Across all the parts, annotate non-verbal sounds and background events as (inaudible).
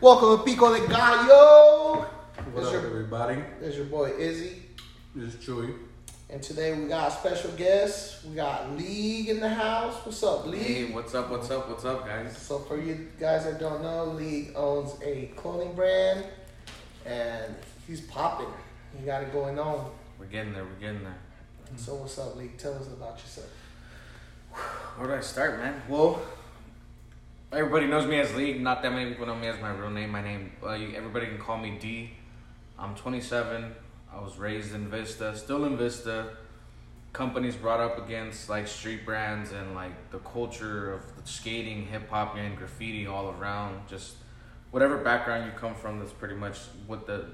Welcome to Pico de Gallo. What up, your- everybody? There's your boy Izzy. This is Chewy. And today we got a special guest. We got League in the house. What's up, League? Hey, what's up? What's up? What's up, guys? So for you guys that don't know, League owns a clothing brand and he's popping. He got it going on. We're getting there. We're getting there. So what's up, League? Tell us about yourself. Where do I start, man? Well, everybody knows me as League. Not that many people know me as my real name. My name, uh, you, everybody can call me D. I'm 27. I was raised in Vista, still in Vista. Companies brought up against like street brands and like the culture of the skating, hip hop, and graffiti all around. Just whatever background you come from, that's pretty much what the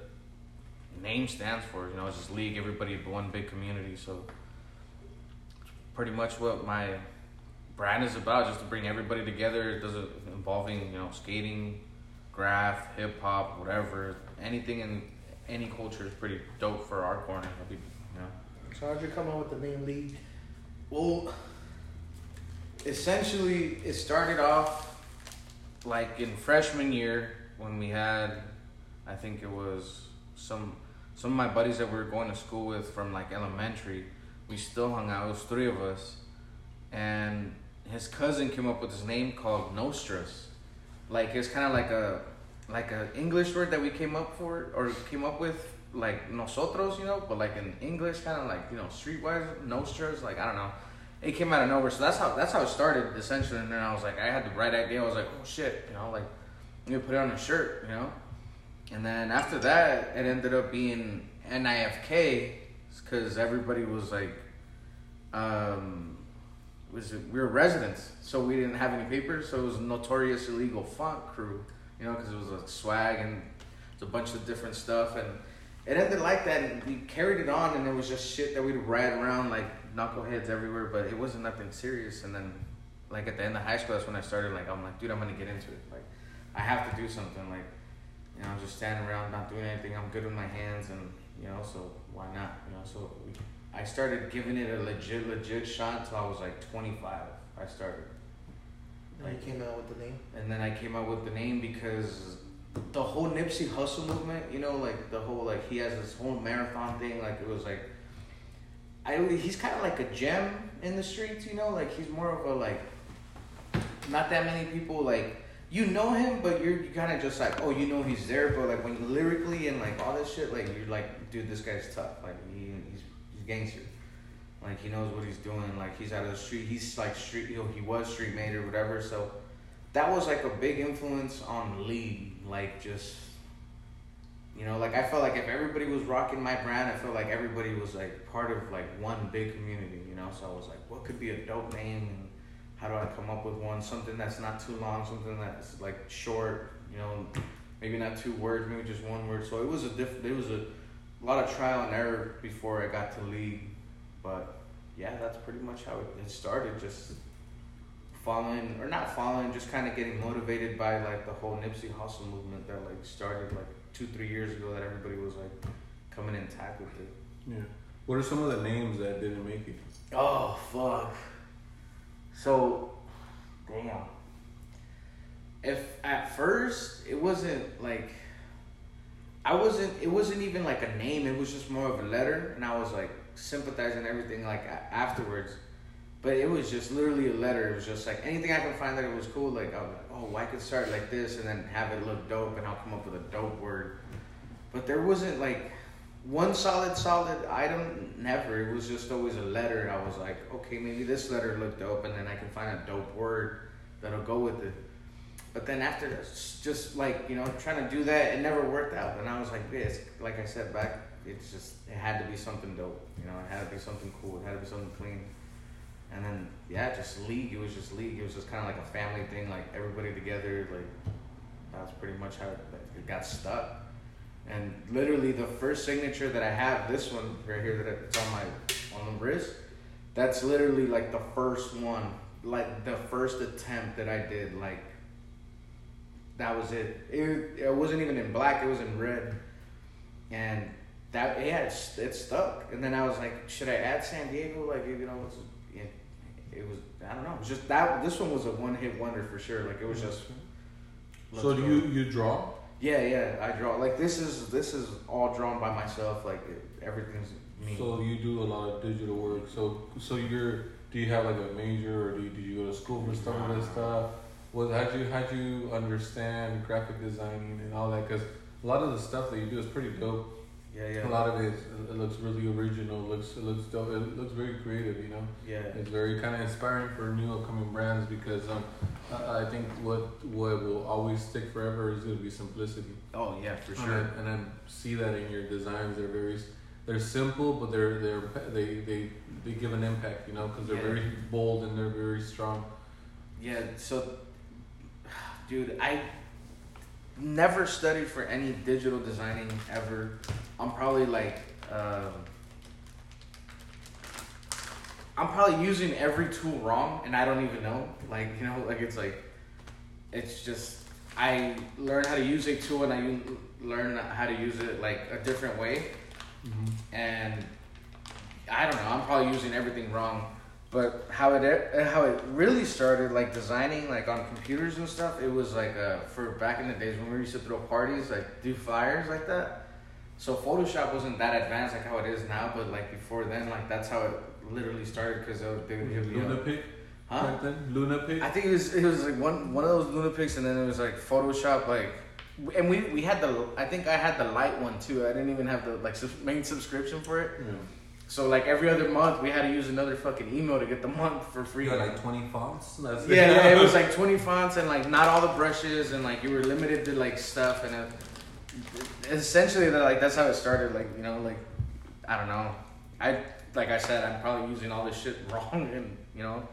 name stands for. You know, it's just League. Everybody one big community. So pretty much what my brand is about, just to bring everybody together. It doesn't involving you know skating, graph, hip hop, whatever, anything in any culture is pretty dope for our corner. Be. So how'd you come up with the name League? Well, essentially, it started off like in freshman year when we had, I think it was some some of my buddies that we were going to school with from like elementary. We still hung out. It was three of us, and his cousin came up with this name called Nostras. Like it's kind of like a like a English word that we came up for or came up with like nosotros, you know, but like in English, kind of like you know streetwise Nostras. Like I don't know, it came out of nowhere. So that's how that's how it started essentially. And then I was like, I had the right idea. I was like, oh shit, you know, like you put it on a shirt, you know. And then after that, it ended up being NIFK because everybody was like, um, was we were residents, so we didn't have any papers. So it was Notorious Illegal Font Crew, you know, because it was a swag and it's a bunch of different stuff, and it ended like that. And we carried it on, and it was just shit that we'd ride around like knuckleheads everywhere, but it wasn't nothing serious. And then, like at the end of high school, that's when I started. Like I'm like, dude, I'm gonna get into it. Like I have to do something. Like you know, I'm just standing around not doing anything. I'm good with my hands, and you know, so why not? You know, so we, I started giving it a legit, legit shot until I was like 25. I started, And you came out with the name. and then I came up with the name because the whole Nipsey Hussle movement. You know, like the whole like he has this whole marathon thing. Like it was like. I, he's kind of like a gem in the streets, you know. Like he's more of a like, not that many people like you know him, but you're you kind of just like, oh, you know he's there, but like when lyrically and like all this shit, like you're like, dude, this guy's tough. Like he, gangster. Like he knows what he's doing. Like he's out of the street. He's like street. You know, he was street made or whatever. So that was like a big influence on Lee. Like just. You know, like I felt like if everybody was rocking my brand, I felt like everybody was like part of like one big community. You know, so I was like, what could be a dope name and how do I come up with one? Something that's not too long, something that's like short, you know, maybe not two words, maybe just one word. So it was a different. it was a lot of trial and error before I got to league. But yeah, that's pretty much how it, it started. Just following or not following, just kind of getting motivated by like the whole Nipsey Hussle movement that like started like two, three years ago that everybody was like coming intact with it. Yeah. What are some of the names that didn't make it? Oh fuck. So, damn. If at first it wasn't like I wasn't it wasn't even like a name, it was just more of a letter and I was like sympathizing everything like afterwards. But it was just literally a letter. It was just like anything I can find that it was cool. Like, I was like, oh, I could start like this and then have it look dope, and I'll come up with a dope word. But there wasn't like one solid, solid item. Never. It was just always a letter. I was like, okay, maybe this letter looked dope, and then I can find a dope word that'll go with it. But then after this, just like you know, trying to do that, it never worked out. And I was like, this, like I said back, it's just it had to be something dope. You know, it had to be something cool. It had to be something clean. And then yeah, just league. It was just league. It was just kind of like a family thing, like everybody together. Like that's pretty much how it, it got stuck. And literally, the first signature that I have, this one right here, that it's on my on the wrist. That's literally like the first one, like the first attempt that I did. Like that was it. It, it wasn't even in black. It was in red, and that yeah, it's, it stuck. And then I was like, should I add San Diego? Like you know, it's, it, it was I don't know. It was just that this one was a one hit wonder for sure. Like it was just. Mm-hmm. So do go. you you draw? Yeah, yeah, I draw. Like this is this is all drawn by myself. Like it, everything's me. So you do a lot of digital work. So so you're do you have like a major or do you, did you go to school for some of this stuff? What how'd you how'd you understand graphic designing and all that? Because a lot of the stuff that you do is pretty dope. yeah, yeah, A lot of it, it looks really original. Looks it looks dope. It looks very creative. You know. yeah, It's very kind of inspiring for new upcoming brands because um, I, think what what will always stick forever is going to be simplicity. Oh yeah, for And sure. I, and I see that in your designs. They're very they're simple, but they're they're they they, they give an impact. You know, because they're Yeah. very bold and they're very strong. Yeah, so, dude, I never studied for any digital designing ever. I'm probably like, um, I'm probably using every tool wrong, and I don't even know. Like, you know, like it's like, it's just I learn how to use a tool, and I learn how to use it like a different way and I don't know. I'm probably using everything wrong, but how it how it really started, like designing, like on computers and stuff. It was like uh, for back in the days when we used to throw parties, like do flyers like that. So Photoshop wasn't that advanced like how it is now, but like before then, like that's how it literally started because they would me Luna. Pic, Huh? back then. Luna Pic. I think it was it was like one one of those Lunapics, and then it was like Photoshop, like, and we we had the I think I had the light one too. I didn't even have the like main subscription for it. Yeah. So like every other month, we had to use another fucking email to get the month for free. You got like twenty fonts. That's yeah, yeah, it was (laughs) like twenty fonts and like not all the brushes and like you were limited to like stuff and it, essentially that like that's how it started. Like you know like I don't know. I like I said I'm probably using all this shit (laughs) wrong and you know,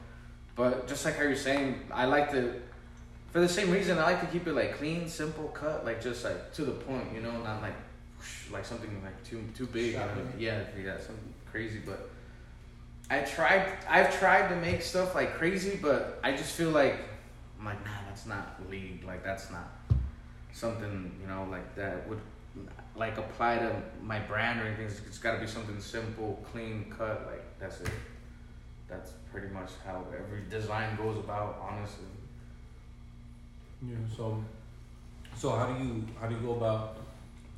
but just like how you're saying, I like to. For the same reason, I like to keep it like clean, simple, cut, like just like to the point, you know, not like like something like too too big. You know? Yeah, yeah, something crazy. But I tried. I've tried to make stuff like crazy, but I just feel like I'm like, nah, that's not league. Like that's not something you know like that would like apply to my brand or anything. It's, it's got to be something simple, clean cut. Like that's it. That's pretty much how every design goes about. Honestly. Yeah. So, so how do you how do you go about?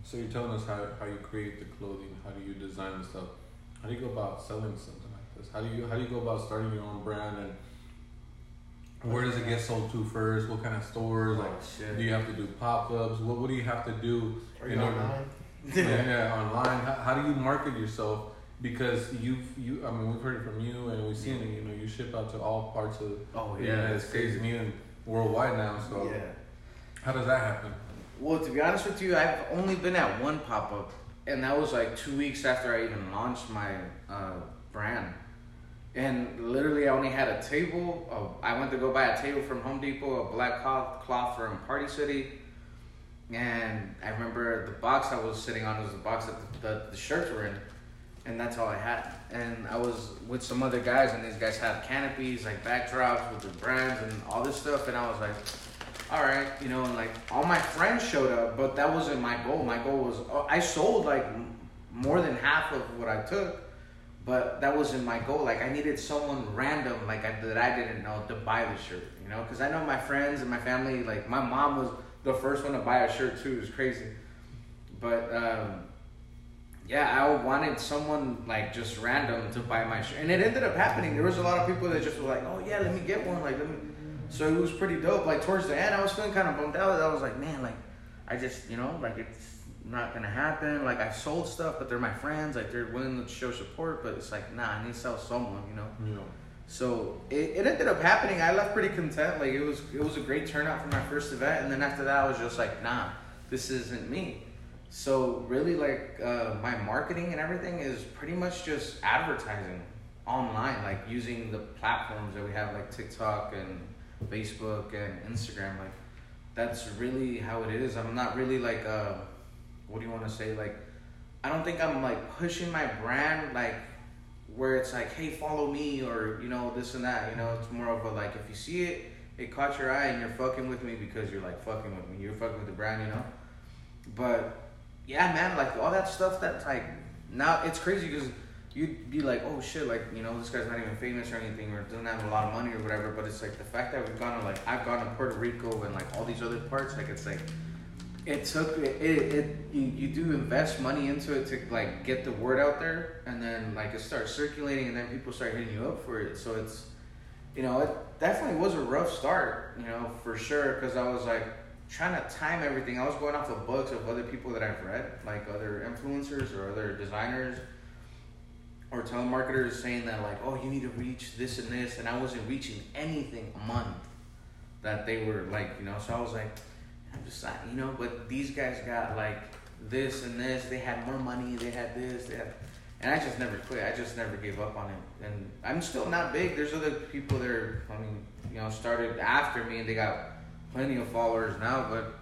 So you're telling us how how you create the clothing. How do you design the stuff? How do you go about selling something like this? How do you how do you go about starting your own brand and where does it get sold to first? What kind of stores? Like, oh, shit. do you have to do pop ups? What what do you have to do? Are in you order- online? yeah, (laughs) yeah, online. How, how do you market yourself? Because you've you, I mean, we've heard it from you, and we've seen it. You know, you ship out to all parts of Oh the yeah, United States and even worldwide now. So, Yeah. how does that happen? Well, to be honest with you, I've only been at one pop up, and that was like two weeks after I even launched my uh, brand. And literally, I only had a table. I went to go buy a table from Home Depot, a black cloth, cloth from Party City. And I remember the box I was sitting on was the box that the, the, the shirts were in. And that's all I had. And I was with some other guys, and these guys had canopies, like backdrops with their brands and all this stuff. And I was like, all right, you know, and like all my friends showed up, but that wasn't my goal. My goal was oh, I sold like more than half of what I took, but that wasn't my goal. Like I needed someone random, like I, that I didn't know, to buy the shirt. You know, because I know my friends and my family. Like my mom was the first one to buy a shirt too. It was crazy, but. um yeah, I wanted someone like just random to buy my shirt, and it ended up happening. There was a lot of people that just were like, "Oh yeah, let me get one." Like, let me. So it was pretty dope. Like towards the end, I was feeling kind of bummed out. I was like, "Man, like, I just, you know, like it's not gonna happen. Like I've sold stuff, but they're my friends. Like they're willing to show support, but it's like, nah, I need to sell someone, you know." Know, So it, it ended up happening. I left pretty content. Like it was it was a great turnout for my first event, and then after that, I was just like, nah, this isn't me. So really, like uh, my marketing and everything is pretty much just advertising online, like using the platforms that we have, like TikTok and Facebook and Instagram. Like that's really how it is. I'm not really like uh, what do you want to say? Like I don't think I'm like pushing my brand like where it's like, hey, follow me or you know this and that. You know, it's more of a like if you see it, it caught your eye and you're fucking with me because you're like fucking with me. You're fucking with the brand, you know. But yeah, man, like all that stuff that's like now it's crazy because you'd be like, oh shit, like you know this guy's not even famous or anything or doesn't have a lot of money or whatever. But it's like the fact that we've gone to like I've gone to Puerto Rico and like all these other parts, like it's like it took it, it, it you, you do invest money into it to like get the word out there and then like it starts circulating and then people start hitting you up for it so it's you know it definitely was a rough start you know for sure because i was like trying to time everything i was going off of books of other people that i've read like other influencers or other designers or telemarketers saying that like oh you need to reach this and this and i wasn't reaching anything a month that they were like you know so i was like I'm just like, you know, but these guys got like this and this. They had more money. They had this. They had, and I just never quit. I just never gave up on it. And I'm still not big. There's other people that are, I mean, you know, started after me and they got plenty of followers now. But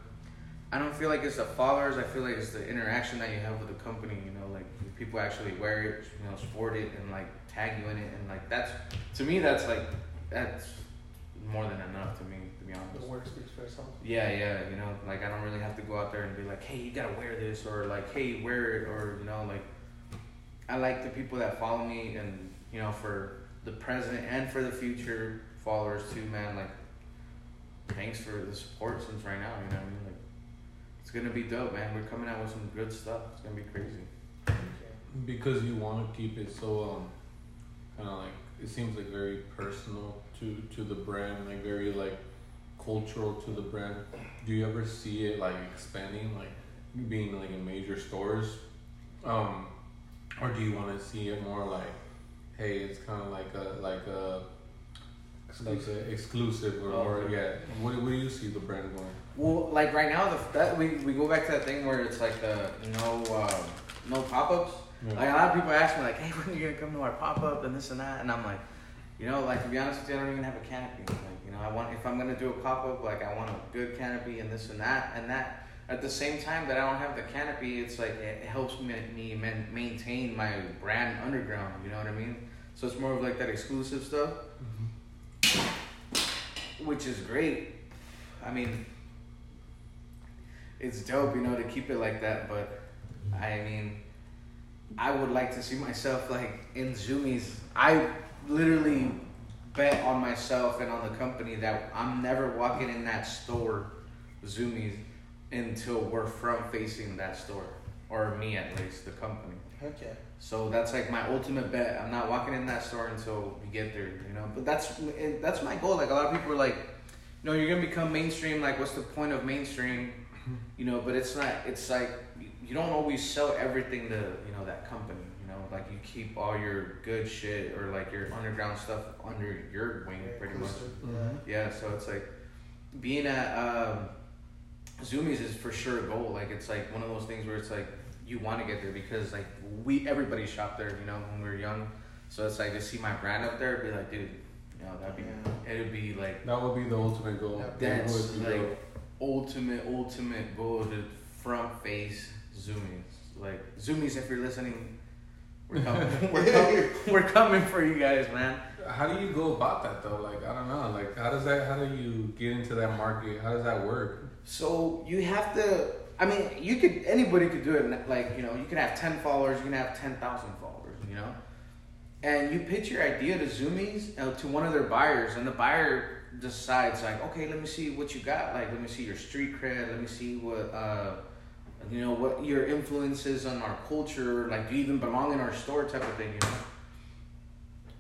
I don't feel like it's the followers. I feel like it's the interaction that you have with the company. You know, like people actually wear it, you know, sport it, and like tag you in it, and like that's to me that's like that's more than enough to me to be honest. The work speaks for itself. Yeah, yeah, you know, like I don't really have to go out there and be like, hey, you gotta wear this, or like, hey, wear it, or you know, like, I like the people that follow me, and you know, for the present and for the future followers too, man. Like, thanks for the support since right now. You know, what I mean, like, it's gonna be dope, man. We're coming out with some good stuff. It's gonna be crazy. Because you want to keep it so um, kind of like it seems like very personal to to the brand, like very like cultural to the brand. Do you ever see it like expanding, like being like in major stores, um, or do you want to see it more like, hey, it's kind of like a like a like a exclusive or, Oh, or yeah. What, where do you see the brand going? Well, like right now, the that we, we go back to that thing where it's like the no uh, no pop ups. Yeah. Like a lot of people ask me like, hey, when are you gonna come to our pop up and this and that, and I'm like, you know, like to be honest with you, I don't even have a canopy. Like, you know, I want if I'm gonna do a pop up, like I want a good canopy and this and that and that. At the same time that I don't have the canopy, it's like it helps me, me man, maintain my brand underground. You know what I mean? So it's more of like that exclusive stuff, mm-hmm. which is great. I mean, it's dope, you know, to keep it like that. But I mean, I would like to see myself like in Zumiez. I literally bet on myself and on the company that I'm never walking in that store, Zumiez, until we're front facing that store, or me at least, the company. Okay. So that's like my ultimate bet. I'm not walking in that store until we get there, you know. But that's eh, that's my goal. Like a lot of people are like, you know, you're gonna become mainstream. Like, what's the point of mainstream? (laughs) You know, but it's not. It's like you don't always sell everything to you know that company. You know, like you keep all your good shit or like your underground stuff under your wing, pretty much. Exclusive, Yeah, so it's like being at um, Zumiez is for sure a goal. Like it's like one of those things where it's like you want to get there because like we everybody shopped there, you know, when we were young. So it's like to see my brand up there, be like, dude, you know, that'd be it'd be like That would be the ultimate goal. Yeah, It that's like dope. ultimate ultimate goal to front face Zumiez. Like Zumiez, if you're listening, we're (laughs) coming, we're coming, (laughs) we're coming for you guys, man. How do you go about that though? Like I don't know. Like how does that? How do you get into that market? How does that work? So you have to. I mean, you could anybody could do it. Like you know, you can have ten followers, you can have ten thousand followers. You know, and you pitch your idea to Zumiez uh, to one of their buyers, and the buyer decides like, okay, let me see what you got. Like, let me see your street cred. Let me see what uh, you know, what your influences on our culture. Like, do you even belong in our store? Type of thing. You know.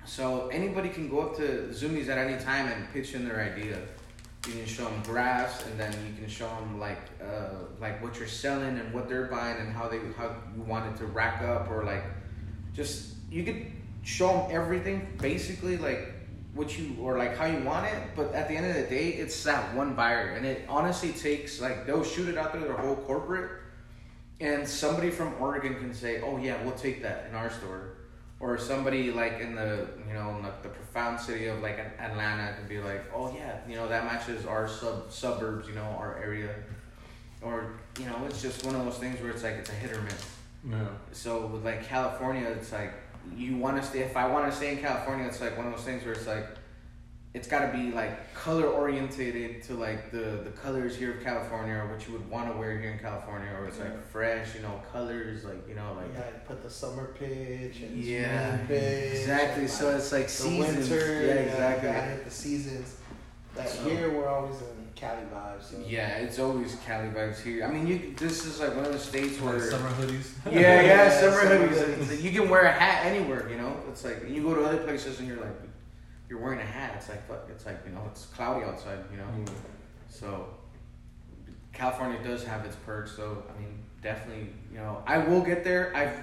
So anybody can go up to Zumiez at any time and pitch in their idea. You can show them graphs, and then you can show them like uh, like what you're selling and what they're buying and how they how you want it to rack up or like just you could show them everything basically like what you or like how you want it. But at the end of the day, it's that one buyer, and it honestly takes like they'll shoot it out there their whole corporate, and somebody from Oregon can say, "Oh yeah, we'll take that in our store." or somebody like in the you know in the, the profound city of like Atlanta can be like, oh yeah, you know that matches our sub suburbs, you know our area, or you know it's just one of those things where it's like it's a hit or miss. Yeah. So with like California, it's like you want to stay. If I want to stay in California, it's like one of those things where it's like it's got to be like color orientated to like the the colors here of California or what you would want to wear here in California, or it's like fresh, you know, colors like you know like Yeah, you put the summer pitch and Yeah, pitch. exactly. So it's like the seasons. winter. yeah, exactly. I hit the seasons. That So- here we're always in Cali vibes. So. Yeah, it's always Cali vibes here. I mean, you this is like one of the states where Like summer hoodies. (laughs) yeah, yeah, Yeah, summer summer hoodies. hoodies. You can wear a hat anywhere, you know. It's like you go to other places and you're like, you're wearing a hat. It's like fuck. It's like you know, it's cloudy outside, you know. Mm. So California does have its perks, So I mean, definitely, you know, I will get there. I've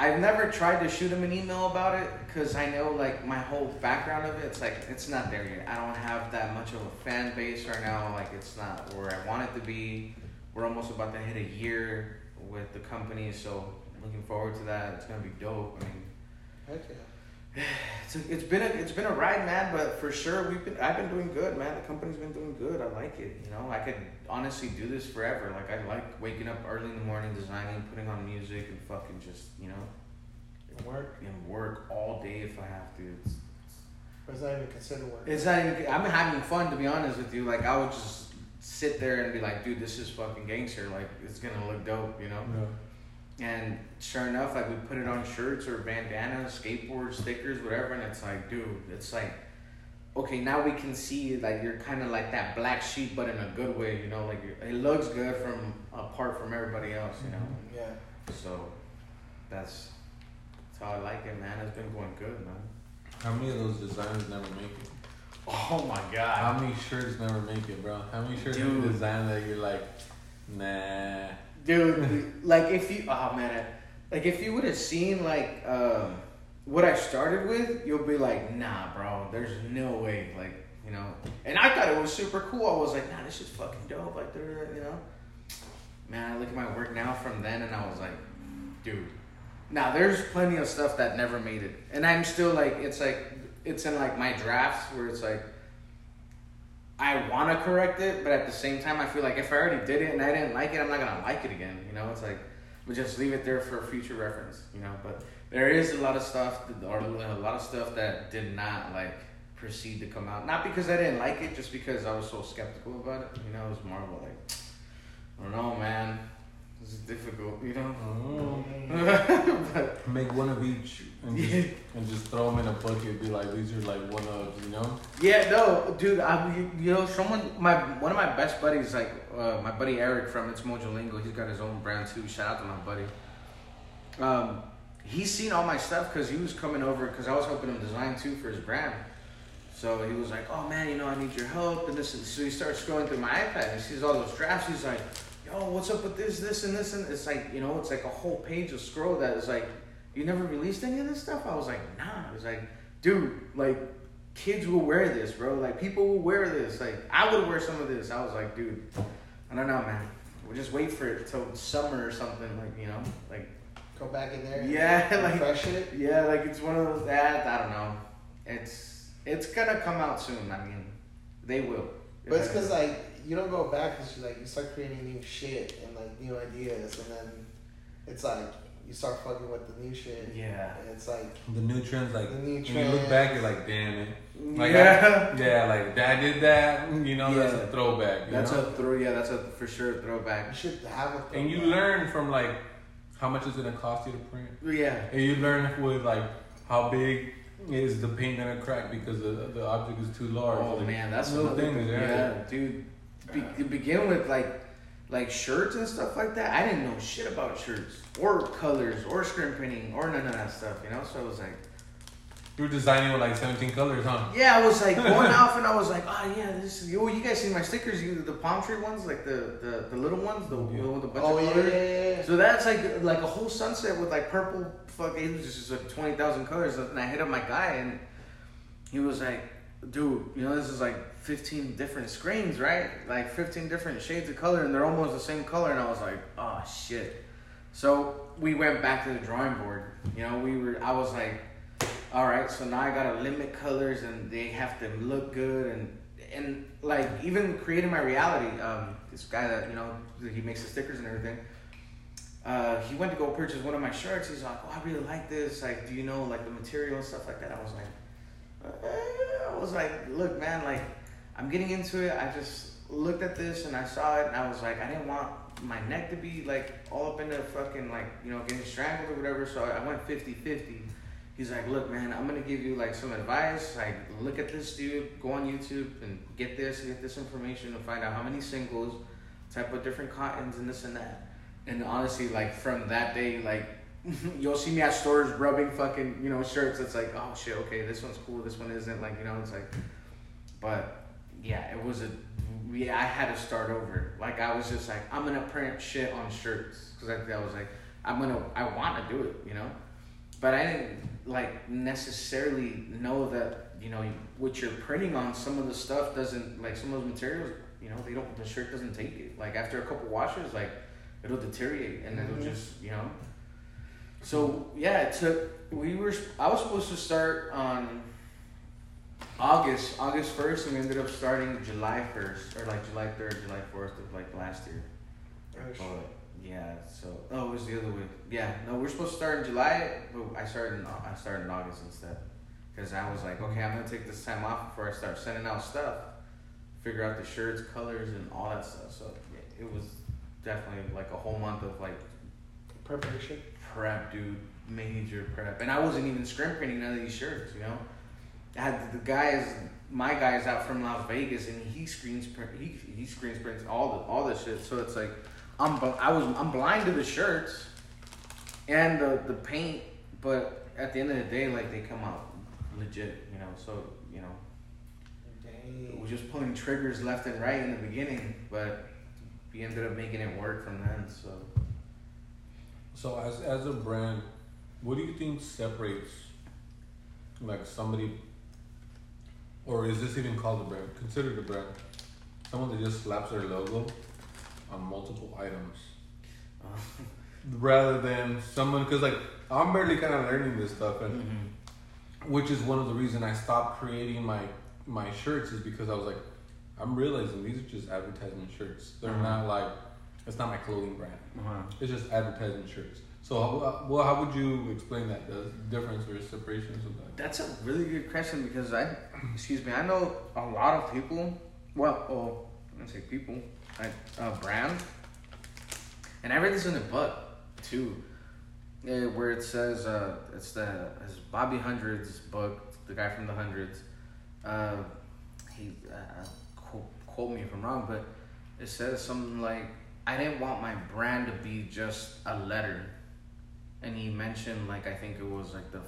I've never tried to shoot him an email about it because I know like my whole background of it. It's like it's not there yet. I don't have that much of a fan base right now. Like it's not where I want it to be. We're almost about to hit a year with the company, so looking forward to that. It's gonna be dope. I mean, Heck yeah. (sighs) it's, a, it's been a it's been a ride, man. But for sure, we've been I've been doing good, man. The company's been doing good. I like it. You know, I could honestly do this forever. Like I like waking up early in the morning, designing, putting on music, and fucking just you know, And work. and work all day if I have to. It's, Or is that even considered work? it's not even. I'm having fun to be honest with you. Like I would just sit there and be like, dude, this is fucking gangster. Like it's gonna look dope, you know. Yeah. And sure enough, like we put it on shirts or bandanas, skateboard stickers, whatever, and it's like, dude, it's like, okay, now we can see like you're kind of like that black sheep, but in a good way, you know, like you're- it looks good from apart from everybody else, you know. Mm-hmm. Yeah. So that's that's how I like it, man. It's been going good, man. How many of those designs never make it? Oh my god. How many shirts never make it, bro? How many shirts Dude. you design that you're like, nah? Dude! like if you, oh man, like if you would have seen like um, what I started with, you'll be like, nah, bro. There's no way, like you know. And I thought it was super cool. I was like, nah, this is fucking dope. Like, you know. Man, I look at my work now from then, and I was like, dude. Now there's plenty of stuff that never made it, and I'm still like, it's like, it's in like my drafts where it's like. I want to correct it, but at the same time, I feel like if I already did it and I didn't like it, I'm not gonna like it again. You know, it's like we just leave it there for future reference. You know, but there is a lot of stuff, or a lot of stuff that did not like proceed to come out. Not because I didn't like it, just because I was so skeptical about it. You know, it was more of like, I don't know, man. This is difficult. You know. Oh. (laughs) but, Make one of each and just, and just throw them in a bucket. Be like, these are like one of, you know? Yeah, no, dude. I, you, you know, someone, my one of my best buddies, like uh, my buddy Eric from It's Mojo Lingo. He's got his own brand too. Shout out to my buddy. Um, he's seen all my stuff because he was coming over because I was helping him design too for his brand. So he was like, "Oh man, you know, I need your help." And this, and so he starts scrolling through my iPad and he sees all those drafts. He's like, "Yo, what's up with this, this, and this?" And it's like, you know, it's like a whole page of scroll that is like, "You never released any of this stuff?" I was like, "Nah." I was like, "Dude, like." kids will wear this, bro. Like people will wear this. Like I would wear some of this. I was like, dude, I don't know, man. We'll just wait for it till summer or something. Like you know, like Go back in there. and Yeah, (laughs) like- refresh it. yeah, like it's one of those. That I don't know. It's it's gonna come out soon. I mean, they will. But it's because like you don't go back because you like you start creating new shit and like new ideas, and then it's like you start fucking with the new shit. yeah. And it's like The new trends, like, The new when you look back, you're like, damn it. Like, yeah. I, yeah, (laughs) like, I did that, you know, that's a throwback. You That's know? a throw. Yeah, that's a for sure throwback. you should have a. And you learn from, like, how much is it gonna cost you to print. Yeah. And you learn with, like, how big is the paint gonna crack because the, the object is too large. Oh Like, man, that's little another things, thing. yeah. Yeah, dude. Be, to begin with, like, like shirts and stuff like that. I didn't know shit about shirts or colors or screen printing or none of that stuff. You know, so I was like, You were designing with, like, 17 colors, huh? yeah, I was like going (laughs) off and I was like, oh yeah, this is. Oh, you guys see my stickers? You the palm tree ones, like the the, the little ones, the, Yeah. the with a bunch Oh of yeah, colors. yeah, yeah. So that's like like a whole sunset with like purple fucking it was just like twenty thousand colors. And I hit up my guy and he was like, dude, you know this is like fifteen different screens, right? Like fifteen different shades of color and they're almost the same color. And I was like, oh shit. So we went back to the drawing board. You know, we were. I was like, all right. So now I gotta limit colors and they have to look good and and like even creating my reality. Um, this guy that you know he makes the stickers and everything uh, he went to go purchase one of my shirts. He's like, "Oh, I really like this. Like, do you know like the material and stuff like that?" I was like, uh, "I was like, look, man, like, I'm getting into it. I just looked at this and I saw it, and I was like, I didn't want my neck to be like all up in the fucking like you know getting strangled or whatever. So I went 50-50. he's like, look, man, I'm gonna give you like some advice. Like, look at this dude, go on YouTube and get this, get this information to find out how many singles, type of different cottons and this and that. And honestly, like from that day, like (laughs) you'll see me at stores rubbing fucking, you know, shirts. It's like, oh shit, okay, this one's cool, this one isn't. Like, you know, it's like, but yeah, it was a, yeah, I had to start over. Like, I was just like, I'm gonna print shit on shirts because I, I was like, I'm gonna, I want to do it, you know, but I didn't like necessarily know that, you know, what you're printing on, some of the stuff doesn't like some of those materials, you know, they don't, the shirt doesn't take it. Like after a couple washes, like it'll deteriorate and it'll Mhm. just, you know. So yeah, it took. We were. I was supposed to start on August, August first, and we ended up starting July first, or like July third, July fourth of like last year. Oh, shit. But yeah, so oh, it was the other way. Yeah, no, we're supposed to start in July, but I started in I started in August instead, because I was like, okay, I'm gonna take this time off before I start sending out stuff, figure out the shirts, colors, and all that stuff. So yeah, it was definitely like a whole month of like Preparation. prep, dude, major prep, and I wasn't even screen printing none of these shirts, you know. I had the guys, my guys out from Las Vegas, and he screens print, he he screens prints all the all the shit. So it's like, I'm I was I'm blind to the shirts, and the the paint, but at the end of the day, like they come out legit, you know. So you know, we're just pulling triggers left and right in the beginning, but we ended up making it work from then. So. So as as a brand, what do you think separates like somebody or is this even called a brand? Considered a brand. Someone that just slaps their logo on multiple items. Uh, (laughs) Rather than someone because like I'm barely kind of learning this stuff and mhm. which is one of the reason I stopped creating my my shirts is because I was like, I'm realizing these are just advertisement shirts. They're Mhm. not like it's not my clothing brand. Uh-huh. It's just advertisement shirts. So, how, uh, well, how would you explain that? The difference or separation of that? That's a really good question because I, excuse me, I know a lot of people. Well, oh, I'm gonna say people, I, uh, brand, and everything's in the book too, uh, where it says uh, it's the it's Bobby Hundreds book, the guy from the Hundreds. Uh, he uh, quote, quote me if I'm wrong, but it says something like, "I didn't want my brand to be just a letter." And he mentioned like I think it was like the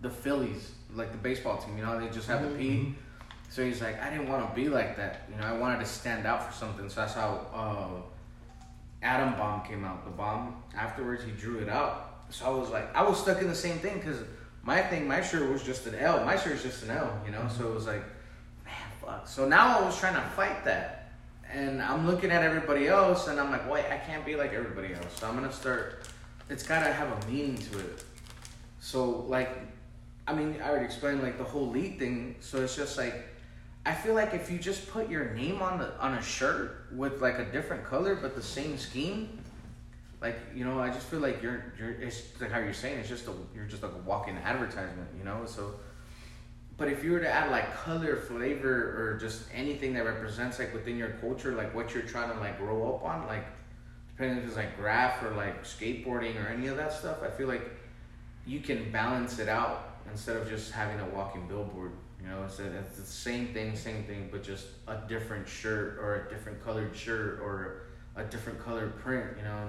the Phillies, like the baseball team, you know, they just have the P. So he's like, I didn't want to be like that. You know, I wanted to stand out for something. So that's how uh, Adam Bomb came out. The bomb. Afterwards, he drew it out. So I was like, I was stuck in the same thing because my thing, my shirt was just an L. My shirt's just an L, you know. So it was like, man, fuck. So now I was trying to fight that, and I'm looking at everybody else, and I'm like, wait, I can't be like everybody else. So I'm gonna start. It's gotta have a meaning to it. So like, I mean, I already explained like the whole lead thing. So it's just like, I feel like if you just put your name on the on a shirt with like a different color but the same scheme, like you know, I just feel like you're you're it's like how you're saying it's just a you're just like a walk-in advertisement, you know. So, but if you were to add like color, flavor, or just anything that represents like within your culture, like what you're trying to like grow up on, like depending if it's like graph or like skateboarding or any of that stuff, I feel like you can balance it out instead of just having a walking billboard. You know, it's, a, it's the same thing, same thing, but just a different shirt or a different colored shirt or a different colored print. You know,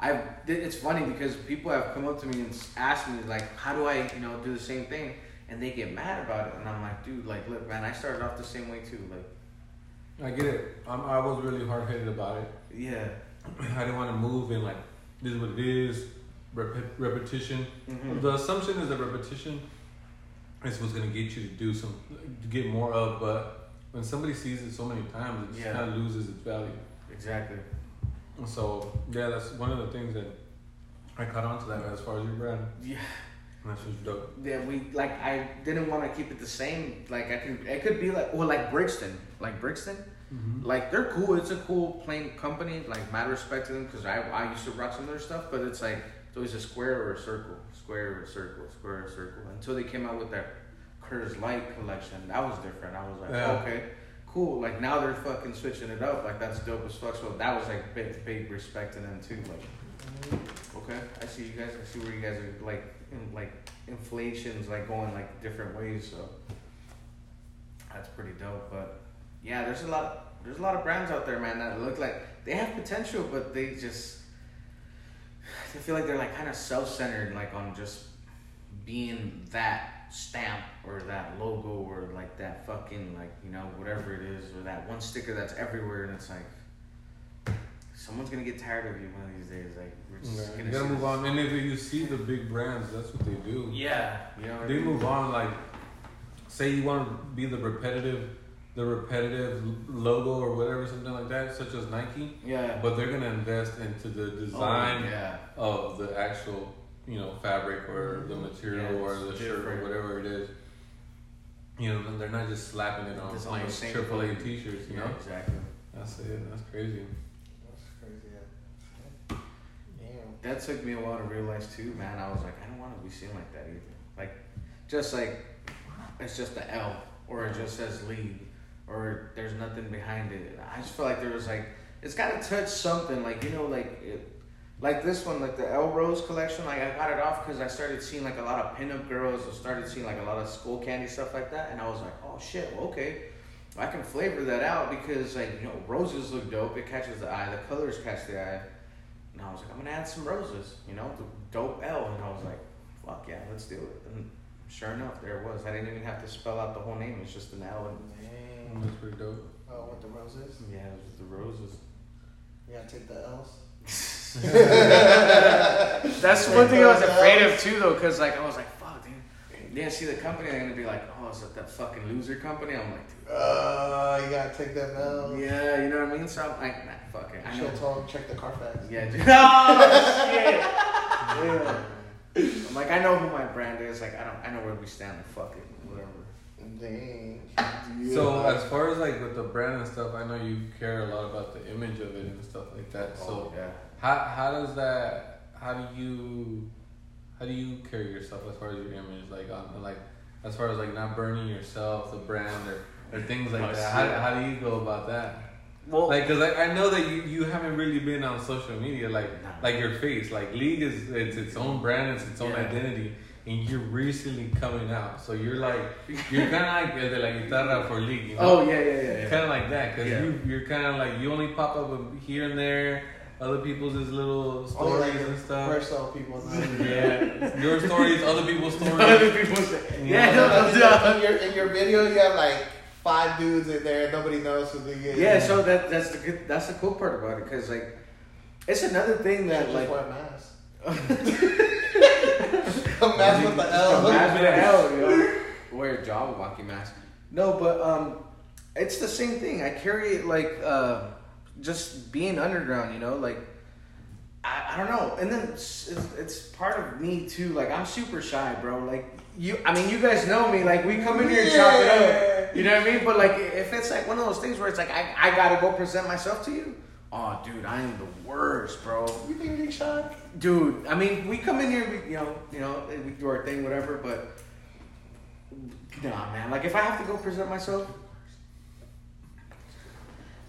I it's funny because people have come up to me and asked me like, how do I you know do the same thing, and they get mad about it, and I'm like, dude, like, look, man, I started off the same way too. Like, I get it. I'm, I was really hard headed about it. yeah, (clears throat) I didn't want to move and like this is what it is. Rep- repetition. Mhm. The assumption is that repetition is what's gonna get you to do some, to get more of. But when somebody sees it so many times, it just Yeah. kind of loses its value. exactly. So yeah, that's one of the things that I caught on to that as far as your brand. Yeah. That's just dope. Yeah, we like I didn't want to keep it the same. Like I could, it could be like or like Brixton, like Brixton, Mm-hmm. like they're cool. It's a cool plain company. Like mad respect to them because I I used to rock some of their stuff, but it's like it's always a square or a circle, square or a circle, square or a circle. Until they came out with that Curtis Light collection, that was different. I was like, Yeah. okay, cool. Like now they're fucking switching it up. Like that's dope as fuck. So that was like big big respect to them too. Like Okay, I see you guys. I see where you guys are like, in, like inflation's like going like different ways. So that's pretty dope. But yeah, there's a lot. There's a lot of brands out there, man, that look like they have potential, but they just I feel like they're like kind of self-centered, like on just being that stamp or that logo or like that fucking like you know whatever it is or that one sticker that's everywhere, and it's like someone's gonna get tired of you one of these days. Like we're just Yeah, gonna you gotta move on. And if you see the big brands, that's what they do. Yeah, you know. what I They mean? move on. Like, say you want to be the repetitive, the repetitive logo or whatever, something like that, such as Nike. Yeah. But they're gonna invest into the oh, design Oh, yeah. of the actual, you know, fabric or mm-hmm. the material Yeah, or the it's shirt or whatever it is. You know, they're not just slapping it on It's like almost same triple A quality. t-shirts. You Yeah, know, exactly. that's it. That's crazy. Yeah. Damn. That took me a while to realize too, man. I was like, I don't want to be seen like that either. Like, just like it's just the L, or it just says league, or there's nothing behind it. I just feel like there was like it's got to touch something. Like you know, like it, like this one, like the L Rose collection. Like I got it off because I started seeing like a lot of pinup girls. I started seeing like a lot of school candy stuff like that, and I was like, oh shit, well, okay. I can flavor that out because like you know roses look dope. It catches the eye. The colors catch the eye. And I was like, I'm gonna add some roses, you know, the dope L. And I was like, fuck yeah, let's do it. And sure enough, there it was. I didn't even have to spell out the whole name. It's just an L. And Damn. That's pretty dope. Oh, with the roses? yeah, it was the roses. You gotta take the L's. (laughs) That's one thing I was afraid of too, though, because like I was like, fuck, dude. Yeah, see the company, they're gonna be like, oh, is that that fucking loser company? I'm like, dude. Uh, you gotta take them L's. Yeah, you know what I mean. So I'm like, nah, fuck it. I I know. should told him check the Carfax. Yeah. Dude. (laughs) Oh shit. Yeah. I'm like, I know who my brand is. Like, I don't. I know where we stand. Like, fuck it, whatever. Dang. So as far as like with the brand and stuff, I know you care a lot about the image of it and stuff like that. So Oh, yeah. how how does that? How do you how do you carry yourself as far as your image, like on like as far as like not burning yourself, the brand or or things like Oh, that? How, how do you go about that? Well, Like, cause I, I know that you, you haven't really been on social media, like Nah. like your face, like League is it's its own brand, it's its own Yeah. identity, and you're recently coming out, so you're like (laughs) you're kind of like el de la guitarra for League, you oh, know? oh yeah, yeah, yeah. yeah. kind of like that, cause Yeah. you you're kind of like you only pop up here and there, other people's is little Only stories like and stuff. personal people. Not Yeah, (laughs) your stories, other people's stories. Other people say, Yeah. yeah, no, (laughs) no, in, your, in your video, you have like five dudes in there. Nobody knows who they is. Yeah, so that that's the good, that's the cool part about it, cause like, it's another thing that just like. wear a mask. (laughs) a mask with the L. Mask with an L, you know. Wear a Jabberwocky mask. No, but um, it's the same thing. I carry it like uh, just being underground, you know, like I, I don't know. And then it's, it's, it's part of me too. Like I'm super shy, bro. Like you, I mean, you guys know me. Like we come in here and chop it up. You know what I mean? But like if it's like one of those things where it's like I, I gotta go present myself to you. Oh, dude, I am the worst, bro. You think you're shy? Dude, I mean, we come in here, we, you know, you know, we do our thing, whatever. But nah, man. Like, if I have to go present myself,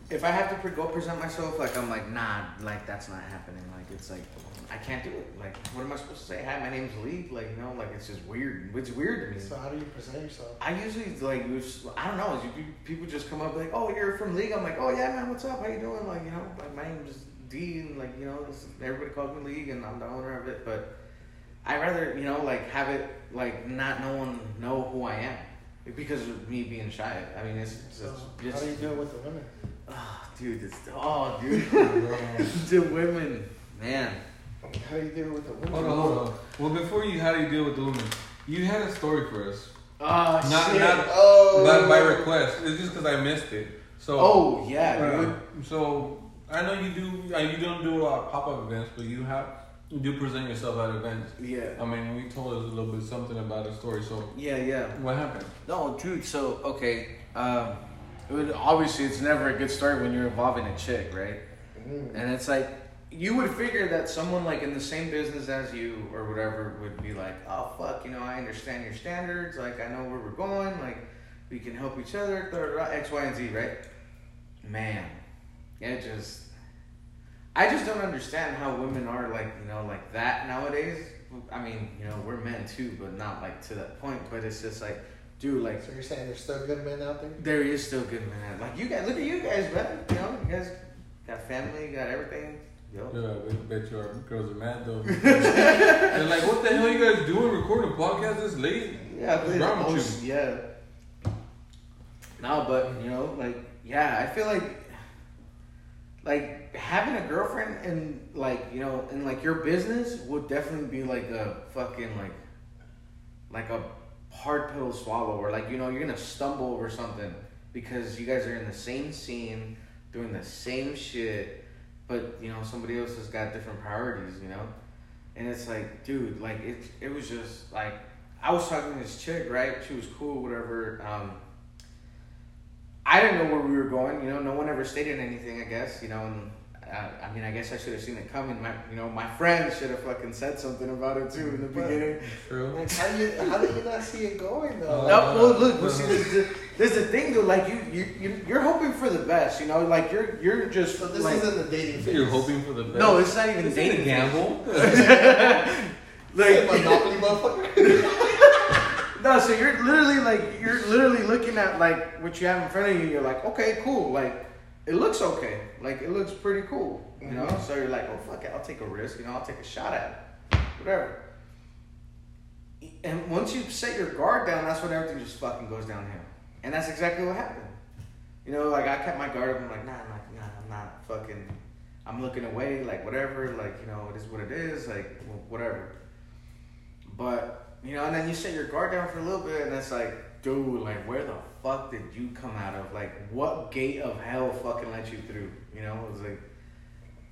if I have to pre- go present myself, like, I'm like, nah, like that's not happening. Like, it's like I can't do it. Like, what am I supposed to say? Hi, my name's Lee. Like, you know, like it's just weird. It's weird to me. So how do you present yourself? I usually like was- I don't know. you- People just come up like, "Oh, you're from League." I'm like, "Oh yeah, man. What's up? How you doing?" Like you know, like my name is D, and like you know, this, everybody calls me League, and I'm the owner of it. But I rather you know like have it like not no one know who I am because of me being shy. I mean, it's it's, So it's, how do you do it with the women? (sighs) oh, dude, it's oh, dude, the women, man. How do you do it with the women? Hold on, hold on. Well, before you, how do you deal with the women? You had a story for us, Oh Not- shit. not- Oh. by, by request. It's just because I missed it. So. oh yeah, dude. Uh, so I know you do. Uh, you don't do a lot of pop up events, but you have you do present yourself at events. Yeah. I mean, you told us a little bit something about a story. So Yeah, yeah. what happened? No, dude. So okay, um, it would, obviously it's never a good start when you're involving a chick, right? Mm. And it's like you would figure that someone like in the same business as you or whatever would be like, oh fuck, you know, I understand your standards. Like I know where we're going. Like we can help each other. X, Y, and Z, right? Man, it just. I just don't understand how women are like you know like that nowadays. I mean, you know, we're men too, but not like to that point. But it's just like, dude, like So you're saying there's still good men out there? there is still good men. Out. Like you guys, look at you guys, man. You know, you guys got family, got everything. Yo. Yeah, I bet- bet you our girls are mad though. (laughs) They're like, what the hell you guys doing recording a podcast this late? Yeah, What's but wrong with oh, most- yeah. No, but you know, like, yeah, I feel like, like having a girlfriend and like you know, and like your business would definitely be like a fucking like, like a hard pill to swallow, or like you know, you're gonna stumble over something because you guys are in the same scene, doing the same shit, but you know, somebody else has got different priorities, you know, and it's like, dude, like it, it was just like I was talking to this chick, right? She was cool, whatever. Um, I didn't know where we were going. You know, no one ever stated anything. I guess you know, and uh, I mean, I guess I should have seen it coming. My, you know, my friends should have fucking said something about it too in the But- beginning. True. Like, how do you how do you not see it going though? Uh, No, well, look, well, see, this, this, this is the thing, though. Like you, you, you, you're hoping for the best. You know, like you're, you're just. so this like, isn't the dating So phase. you're hoping for the best. No, it's not even This ain't a dating. gamble. (laughs) Like, like, Monopoly motherfucker. (laughs) No, so you're literally like you're literally looking at like what you have in front of you. You're like, okay, cool. Like it looks okay. Like it looks pretty cool. You know. Mhm. So you're like, oh fuck it, I'll take a risk. You know, I'll take a shot at it. Whatever. And once you set your guard down, that's when everything just fucking goes downhill. And that's exactly what happened. You know, like I kept my guard up. I'm like, nah, I'm like, nah, I'm not fucking. I'm looking away. Like whatever. Like you know, it is what it is. Like whatever. But you know, and then you set your guard down for a little bit, and it's like, dude, like where the fuck did you come out of? Like what gate of hell fucking let you through? You know, it was like.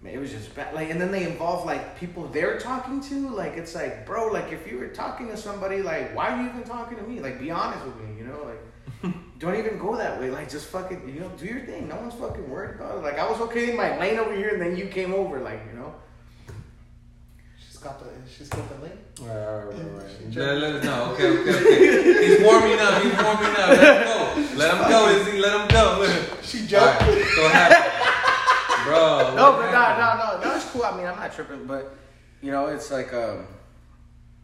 man, It was just bad. Like, and then they involve like people they're talking to. Like, it's like, bro, like if you were talking to somebody, like, why are you even talking to me? Like, be honest with me, you know? Like, (laughs) don't even go that way. Like, just fucking, you know, do your thing. No one's fucking worried about it. Like, I was okay in my lane over here, and then you came over, like, you know? She's got the she's got the link. Alright, alright, alright. Let, let us know. Okay, okay, okay. He's warming up. He's warming up. Let him go. Let him go, Izzy. Let him go. She jumped. Alright, so happy. Bro. No, but no, no, no, no. It's cool. I mean, I'm not tripping, but you know, it's like, um,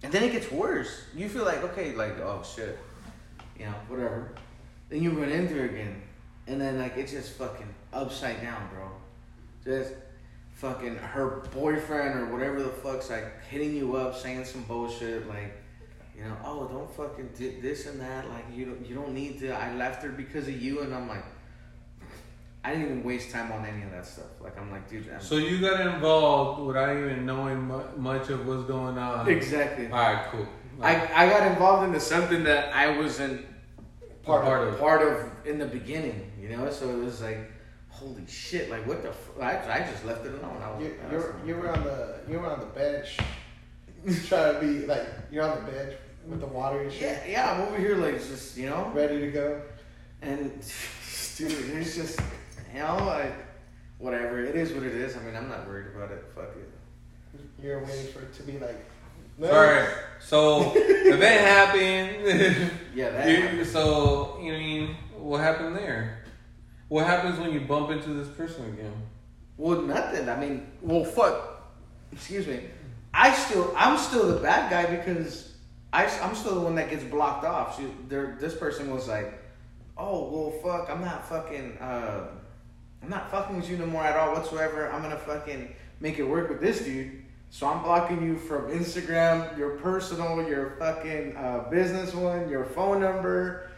and then it gets worse. You feel like, okay, like, oh shit, you know, whatever. Then you run into it again, and then like it's just fucking upside down, bro. Just fucking her boyfriend or whatever the fuck's like hitting you up, saying some bullshit, like. You know, oh, don't fucking do this and that. Like, you don't, you don't need to. I left her because of you, and I'm like, I didn't even waste time on any of that stuff. Like, I'm like, dude, I'm, So you got involved without even knowing much of what's going on. Exactly. Alright, cool. I, I got involved into something that I wasn't Part Part of of- part of in the beginning, you know. So it was like, holy shit! Like, what the? F-? I, I just left it alone. I was, You, I was- you, you were on the you were on the bench, trying to be like you're on the bench with the water and shit, yeah, yeah. I'm over here like just you know, ready to go. and (laughs) dude, it's just you know like whatever. It is what it is. I mean, I'm not worried about it. Fuck it. You're waiting for it to be like. No. Alright, so event happened. (laughs) Yeah, that. Happened. so, you mean, what happened there? What happens when you bump into this person again? Well, nothing. I mean, well, fuck. Excuse me. I still, I'm still the bad guy because I, I'm still the one that gets blocked off. She, there, this person was like, "Oh, well, fuck. I'm not fucking. Uh, I'm not fucking with you no more at all whatsoever. I'm gonna fucking make it work with this dude." So I'm blocking you from Instagram, your personal, your fucking uh, business one, your phone number,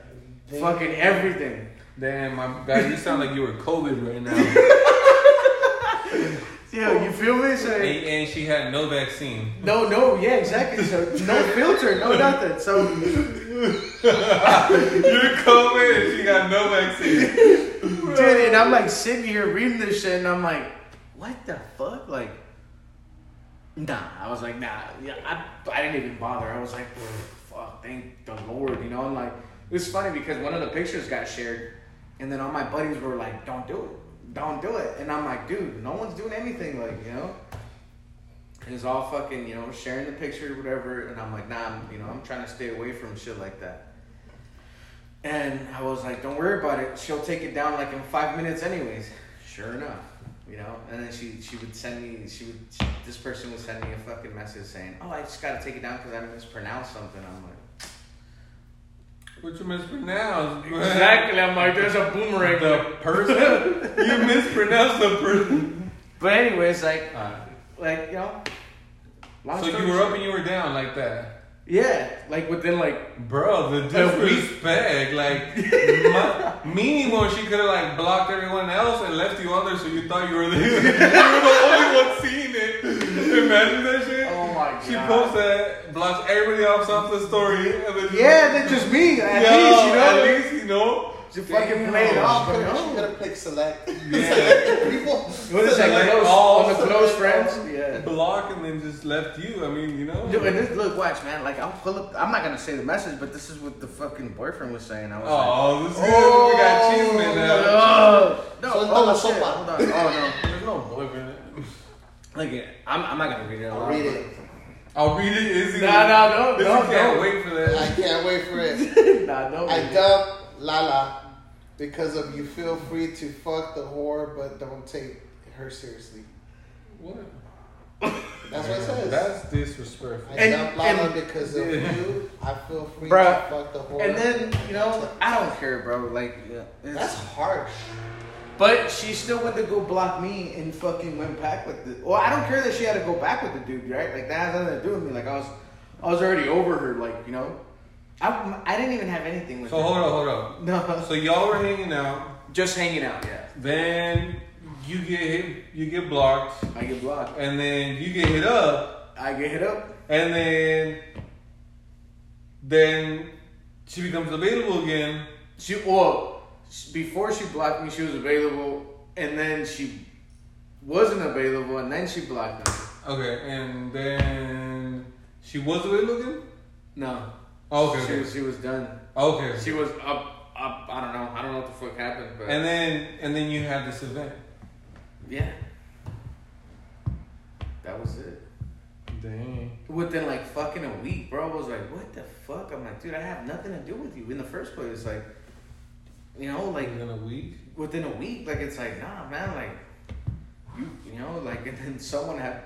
Then- fucking everything. Damn, my guy, you sound like you were COVID right now. (laughs) Yeah, you feel me? So and, and she had no vaccine. No, no, yeah, exactly. So no filter, no nothing. So (laughs) You're COVID and she got no vaccine. dude, and I'm like sitting here reading this shit, and I'm like, what the fuck? Like, nah. I was like, nah. Yeah, I, I didn't even bother. I was like, fuck, thank the Lord, you know. And like, it was funny because one of the pictures got shared, and then all my buddies were like, don't do it, don't do it. And I'm like, dude, no one's doing anything, like, you know. And it's all fucking, you know, sharing the picture, whatever. And I'm like, nah, I'm, you know, I'm trying to stay away from shit like that. And I was like, don't worry about it. She'll take it down like in five minutes, anyways. Sure enough, You know, and then she she would send me she would this person would send me a fucking message saying, "Oh, I just gotta take it down because I mispronounced something." I'm like, What you mispronounced? exactly. I'm like, there's a boomerang. The person? you mispronounced the person. But anyways, like Alright. like you know. So you were up and you were down like that. Yeah, like within like Bro, the disrespect, like, my, meanwhile, she could have like blocked everyone else and left you on there, so you thought you were the, (laughs) you were the only one seeing it. Imagine that shit. Oh She God. posts that, blocks everybody else off the story, and then yeah, then just me at Yo, least you know. at least you know. to fucking play it off. Oh, But could she no. could have select. Yeah. (laughs) Select people. What is that? Select Close, all, on the close friends? Yeah. Block and then just left you. I mean, you know. Dude, and this, look, watch, man. Like, I'll pull up. I'm not gonna say the message, but this is what the fucking boyfriend was saying. I was like, Oh, this is Oh, we got oh, chisme now. Oh, no, So oh, no shit. Hold on. Oh, no. There's no boyfriend. Like, I'm, I'm not gonna read it. I'll read it. I'll read it. Is it? No, no, no, This no, you can't no. wait for that. I can't wait for it. (laughs) nah, no. I read it. Lala because of you. Feel free to fuck the whore, but don't take her seriously. What? That's what it says. That's disrespectful. I And- dumped Lala and- because of Yeah. you. I feel free Bruh. to fuck the whore. And then, you know, I don't care, bro. Like, yeah, that's harsh. But she still went to go block me and fucking went back with the. Well, I don't care that she had to go back with the dude, right? Like that has nothing to do with me. Like I was, I was already over her. Like you know, I, I didn't even have anything with So her. hold on, hold on. No, So y'all were hanging out. just hanging out. Yeah, Then you get hit, you get blocked, I get blocked. and then you get hit up, I get hit up. and then then she becomes available again. She well, before she blocked me, she was available, and then she wasn't available, and then she blocked me. Okay, and then she was available again. No, oh, Okay, she okay, was she was done. okay. She was up up. I don't know. I don't know what the fuck happened, but And then and then you had this event. yeah, that was it. Dang. Within like fucking a week, bro, I was like, what the fuck? I'm like, dude, I have nothing to do with you in the first place. Like, you know, like Within a week. within a week, like it's like, nah, man, like you, you know, like, (laughs) and then someone had,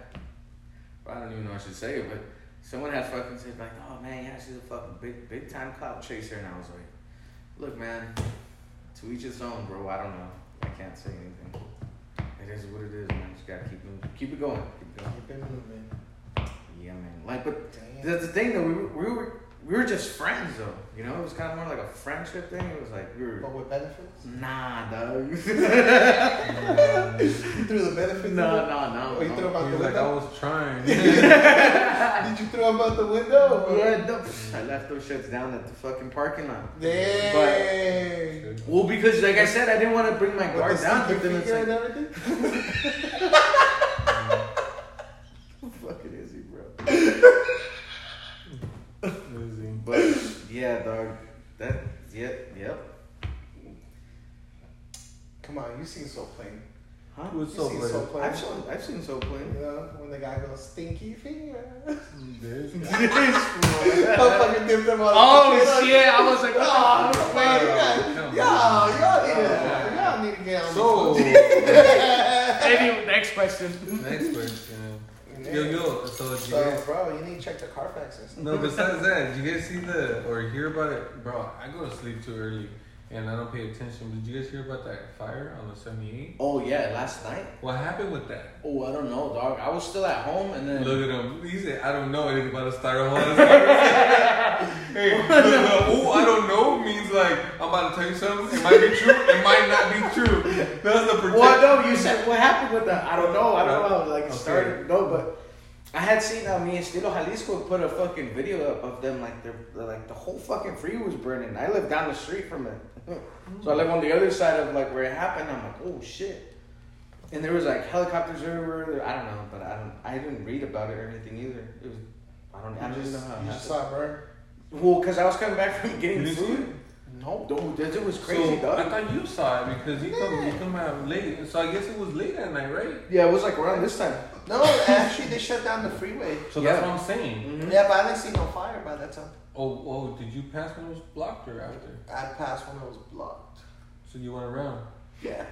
I don't even know what I should say, but someone had fucking said like, oh man, yeah, she's a fucking big, big time clout chaser, and I was like, look, man, to each his own, bro. I don't know, I can't say anything. It is what it is, man. Just gotta keep it, keep it going, keep it going. Keep it moving. Yeah, man. Like, but Damn. that's the thing though. We were, we were we were just friends though. You know, it was kind of more like a friendship thing. It was like we were. But with benefits? Nah, dog. (laughs) (laughs) You threw the benefits? in no, there? no, no. Oh, you no. threw him out He the was like, I was trying. (laughs) Did you throw him out the window? Yeah, no. I left those shits down at the fucking parking lot. Dang. Well, because like I said, I didn't want to bring my With guard the down, sticky but then it's figure like, and everything? fucking is he, bro? Busy. But yeah, dog. That yep, yep. Come on, you seen Soul Plane. Huh? Who's You so seen good? Soul Plane. I've seen I've seen Soul Plane. You know, when the guy goes, stinky finger. This (laughs) fucking dipped him on Oh shit! I was like, Oh, oh, man, you on. got, y'all, y'all need to, y'all need to get on So the (laughs) Anyway, next question. next question. Yo yo. So So, guys? bro, you need to check the Carfax. No, besides that, did you guys see the or hear about it, bro? I go to sleep too early and I don't pay attention. Did you guys hear about that fire on the seventy eight? Oh yeah, last night. What happened with that? Oh, I don't know, dog. I was still at home, and then Look at him. He said, "I don't know." He's about to start a whole. (laughs) (laughs) hey, look, look, oh, I don't know means like I'm about to tell you something. It might be true. It might not be true. That's the protection. What? No, you said what happened with that? I don't know. I don't know. Like it Okay. started. No, but I had seen uh, me and Estilo Jalisco put a fucking video up of them like they're, they're like the whole fucking freeway was burning. I live down the street from it, (laughs) so I live on the other side of like where it happened. I'm like, oh shit. And there was like helicopters everywhere. I don't know, but I don't. I didn't read about it or anything either. It was. I don't. I You don't just, know how. you just saw it burn? Well, because I was coming back from (laughs) You getting didn't see food. it? No. Dude, it was crazy, so, dog. I thought you saw it because you come you come out late. So I guess it was late at night, right? Yeah, it was like around this time. No, actually, they shut down the freeway. So Yeah. that's what I'm saying. Mm-hmm. Yeah, but I didn't see no fire by that time. Oh, oh, did you pass when it was blocked or after? I passed when it was blocked. So you went around. Yeah.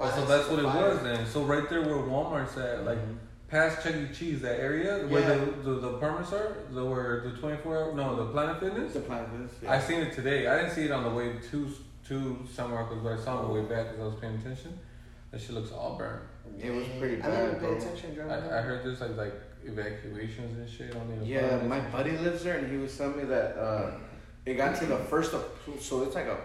Oh, so Behind that's what it Fire. was then. So right there where Walmart's at, like Mhm. past Chuck E. Cheese, that area where Yeah. the, the the apartments are, the where the twenty four hour no the Planet Fitness. The plan is. I seen it today. I didn't see it on the way to to San Marcos, but I saw it on the way back because I was paying attention. That shit looks all burnt. It was pretty I didn't bad, pay attention driving I, I heard there's like like evacuations and shit on the Yeah, my buddy lives there, and he was telling me that uh, it got to the first. Of, so it's like a.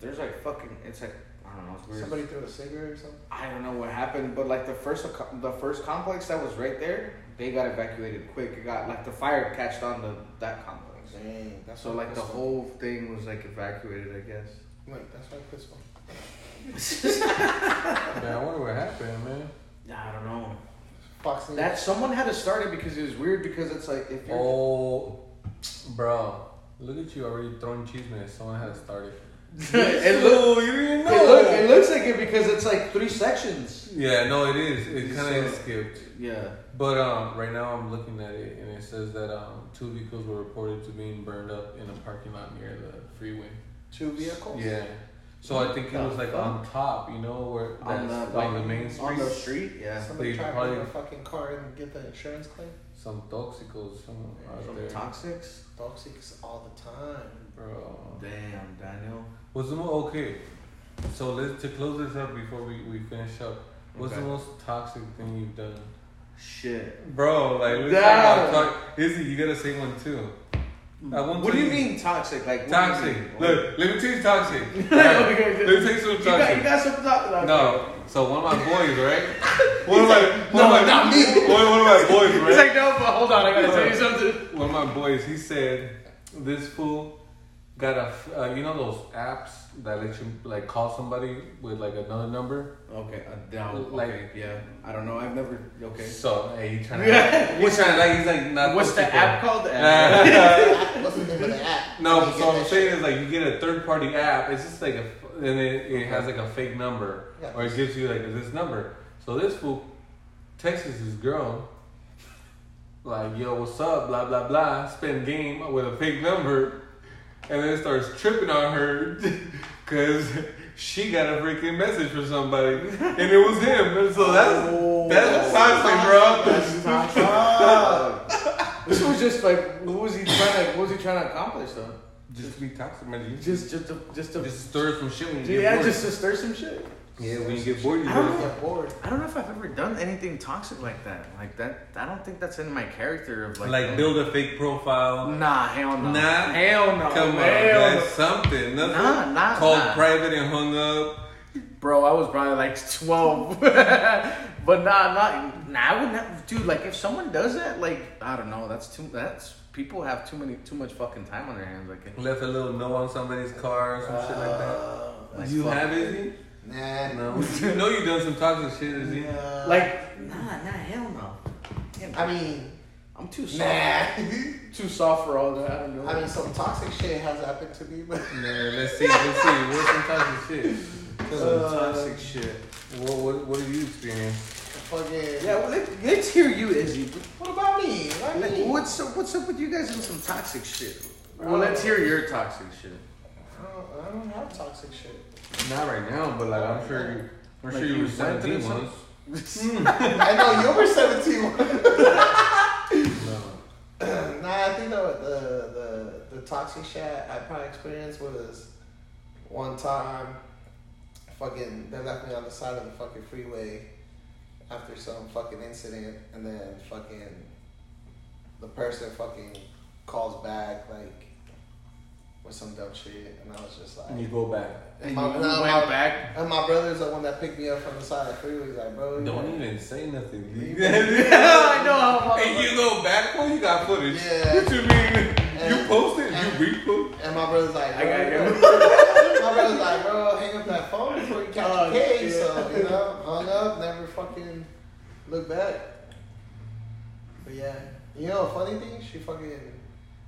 There's like fucking. It's like I don't know. It's weird. Somebody threw a cigarette or something. I don't know what happened, but like the first the first complex that was right there, they got evacuated quick. It got like the fire catched on the that complex. Dang, that's So like the whole thing was like evacuated, I guess. Like that's why Chris won. (laughs) Man, I wonder what happened, man. I don't know. Fox News. That someone had to start it because it was weird because it's like if you're Oh, bro, look at you already throwing chisme. Someone had to start it. (laughs) it, (laughs) look, you didn't it, look, it looks like it because it's like three sections. Yeah, no, it is. It kind of So- skipped. Yeah. But um, right now I'm looking at it, and it says that um, two vehicles were reported to being burned up in a parking lot near the freeway. two vehicles. Yeah. So I think it was like on top, you know, where On that's the on like, the main street. On the street, yeah. Somebody They tried to probably- bring a fucking car and get the insurance claim. Some toxicals, some out Some there, toxics. Toxics all the time. bro. Damn, Daniel. What's the most okay? So let's to close this up before we, we finish up. What's the most toxic thing you've done, Shit. bro? Like let's Damn. talk about talk. Izzy, you gotta say one too. Mm. Uh, I won't What do you mean toxic? Like what do you Toxic. mean? Look, let me tell you toxic. (laughs) Okay. let me tell you some You got, you toxic. got something to talk about. No, so one of my boys, right? (laughs) One of my, one No, of my, not me. One, one of my boys, (laughs) He's right? like, no, but hold on, I gotta tell you something. One of my boys, he said, this fool got a, f- uh, you know those apps that let you like call somebody with like another number. Okay, uh, down. Like- okay, yeah. I don't know. I've never. Okay. So hey, you trying (laughs) to, he's trying to like, he's like not. What's the those app people. called? The Uh, What's the name of the app? no, so what I'm saying shit. is like you get a third party app. It's just like a, f- and it, it has like a fake number, Yeah. or it gives you like this number. So this fool texts his girl, like, yo, what's up, blah blah blah. Spend game with a fake number, and then starts tripping on her, (laughs) cause she got a freaking message from somebody, and it was him. And so that's Oh, that's toxic, bro. That's toxic. (laughs) This was just like, what was he trying to? What was he trying to accomplish though? Just be toxic, man. Just, just to, just to, just stir some shit when you get yeah, just to stir some shit. Yeah, when you get bored, you I don't. Get bored. I don't know if I've ever done anything toxic like that. Like that, I don't think that's in my character of like. like, build a fake profile. Nah, hell no. Nah? hell no. Come on, hell that's something. Nothing. Nah, nah, Called nah. private and hung up. Bro, I was probably like 12. (laughs) but nah, not, nah, I wouldn't have, dude, like if someone does that, like, I don't know, that's too, that's, people have too many, too much fucking time on their hands. Like, Left a little note on somebody's car or some shit like that. Uh, like, you have Izzy? Nah. No. (laughs) you know you done some toxic shit, Izzy. Nah. like, nah, nah, hell no. Hell no. I mean, I'm too soft. nah. (laughs) Too soft for all that. I don't know. I mean, some toxic shit has happened to me, but Man, let's see, let's see. What's some toxic shit? some uh, toxic shit. What, what, what have you experienced? fucking. Yeah, well, let, let's hear you, Izzy. What about me? Why me? What's up, what's up with you guys and some toxic shit? Well, Uh, let's hear your toxic shit. I don't, I don't have toxic shit. Not right now, but like I'm sure you, I'm Like sure you you were 17 some- once. (laughs) I know you were 17. No. nah, I think the, the the the toxic shit I probably experienced was one time. Fucking, they left me on the side of the fucking freeway after some fucking incident, and then fucking the person fucking calls back like with some dumb shit, and I was just like, And you go back. And My- you no, went my- back. and my brother's the one that picked me up from the side of the freeway. He's like, bro, you Don't know- even say nothing. (laughs) I know And you go back, well, you got footage. Yeah. What you mean? And- you posted, and- you repost. And my brother's like, I got you you. (laughs) my brother's like, bro, hang up that phone before you catch Oh, a case. So, you know, hung up, never fucking looked back. But yeah, you know, funny thing, she fucking,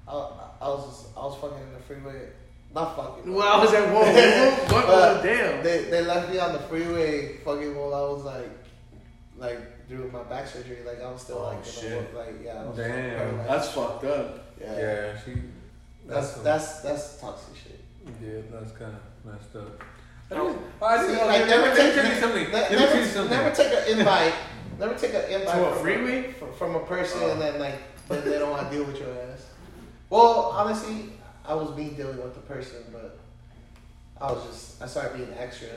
I, I was, I was fucking in the freeway, not fucking. Well, I was like, whoa, whoa, what, (laughs) But oh, damn. They, they left me on the freeway fucking while I was like, like doing my back surgery. Like I was still Oh, like, in the shit. work, like yeah. Was Damn. fucking paralyzed. That's fucked up. yeah. Yeah, she. That's some- that's that's toxic shit. Yeah, that's kind of messed up. I didn't- I didn't See, know. like, Let never me- take, something. ne- Let me tell you never, something. never take an invite. Never take an invite To a from freeway? from, from a person Oh. and then like, but they don't want to deal with your ass. Well, honestly, I was being dealing with the person, but I was just I started being extra,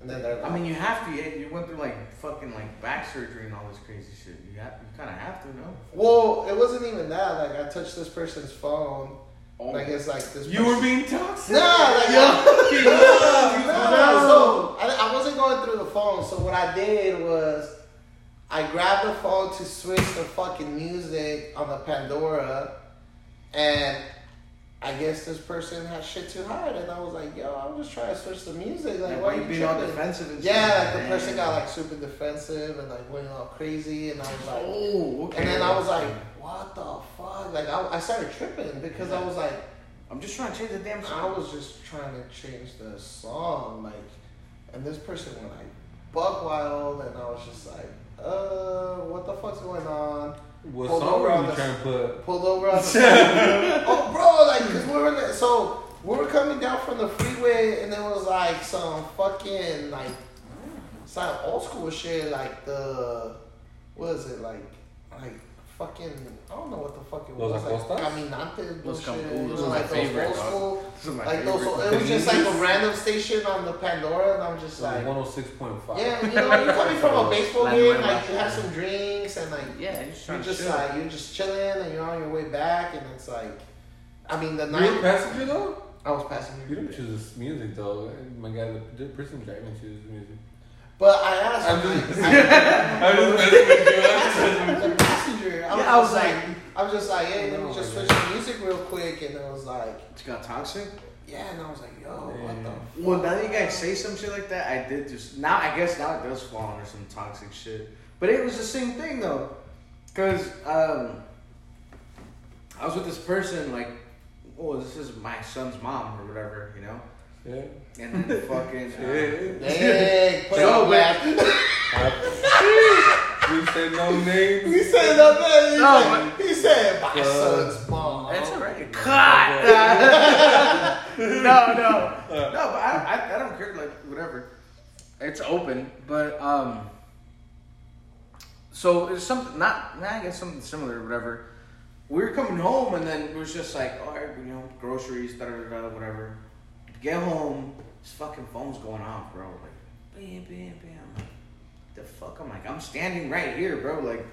and then they're like, I mean, you have to. You went through like fucking like back surgery and all this crazy shit. You have, you kind of have to, no? well, it wasn't even that. Like I touched this person's phone. Oh. Like it's like this. You were being toxic. Nah, like Yo. (laughs) no, no, No. So I, I wasn't going through the phone. So what I did was, I grabbed the phone to switch the fucking music on the Pandora, and I guess this person had shit too hard, and I was like, "Yo, I'm just trying to switch the music. Like, Like, why why are you being all defensive and Yeah, like the person got like super defensive and like went all crazy, and I was like, Oh, okay. and then I was like, "What the fuck?" Like I, I started tripping because I was like. I'm just trying to change the damn song." I was just trying to change the song, like, and this person went like buck wild, and I was just like, uh, what the fuck's going on? What Pulled song over were on you the- trying to put? (laughs) Pulled over on the (laughs) oh, bro, like, cause we were in the, so we were coming down from the freeway, and it was like some fucking like some old school shit, like the what is it like, like. Fucking, I don't know what the fuck it Los was. Like, Acostas? Caminantes, Los bullshit. Campos, you know, those are like my those favorite, old school This is my like those, favorite. it was just like a (laughs) random station on the Pandora, and I'm just like, One hundred six point five. yeah, you know, you're coming from a baseball game, like you have some drinks, and like Yeah, you're just you're just chill. like you're just chilling, and you're on your way back, and it's like, I mean, the You were night passenger though. I was passing You you, don't choose this music though. My guy, the person driving chooses music. but I asked, I'm him, just- I, (laughs) I'm just messing with you. I'm just messing with the I was, Yeah, I was like, like- I was just like, hey, let me Oh, just my switch the music real quick, and it was like, It got toxic. yeah, and I was like, yo, what Yeah. the. Well, now that you guys say some shit like that, I did just now. I guess now it does fall under some toxic shit. But it was the same thing though, because um, I was with this person like, oh, this is my son's mom or whatever, you know, Yeah. and then (laughs) fucking. Uh, Yeah. Hey, put So, on blast. (laughs) (laughs) we said no names. He said no man. He, No, said, he said my Uh, son's mom. That's alright. Cut. (laughs) no, no, no. But I, I, I don't care. Like whatever. It's open, but um. So it's something not. Nah, I guess something similar or whatever. We were coming home and then it was just like, all right, you know, groceries, da da da da, whatever. Get home, this fucking phone's going off, bro. Like, bam, bam, bam. I'm like, the fuck? I'm like, I'm standing right here, bro. Like,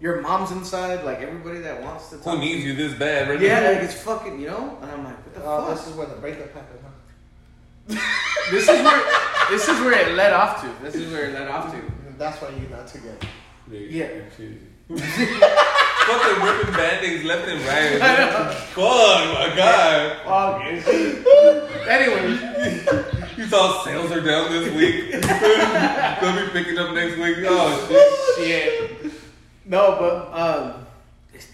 your mom's inside. Like everybody that wants to. talk. Who talk needs you this bad, right yeah, now? like it's fucking, you know. And I'm like, what the Oh, fuck? this is where the breakup happened, huh? (laughs) This is where this is where it led off to. This is where it led off to. That's why you're not together. Yeah. Fucking ripping band-aids left and right. (laughs) Fuck, my god. Okay. anyway, (laughs) You saw sales are down this week. (laughs) They'll be picking up next week. Oh shit. No, but um,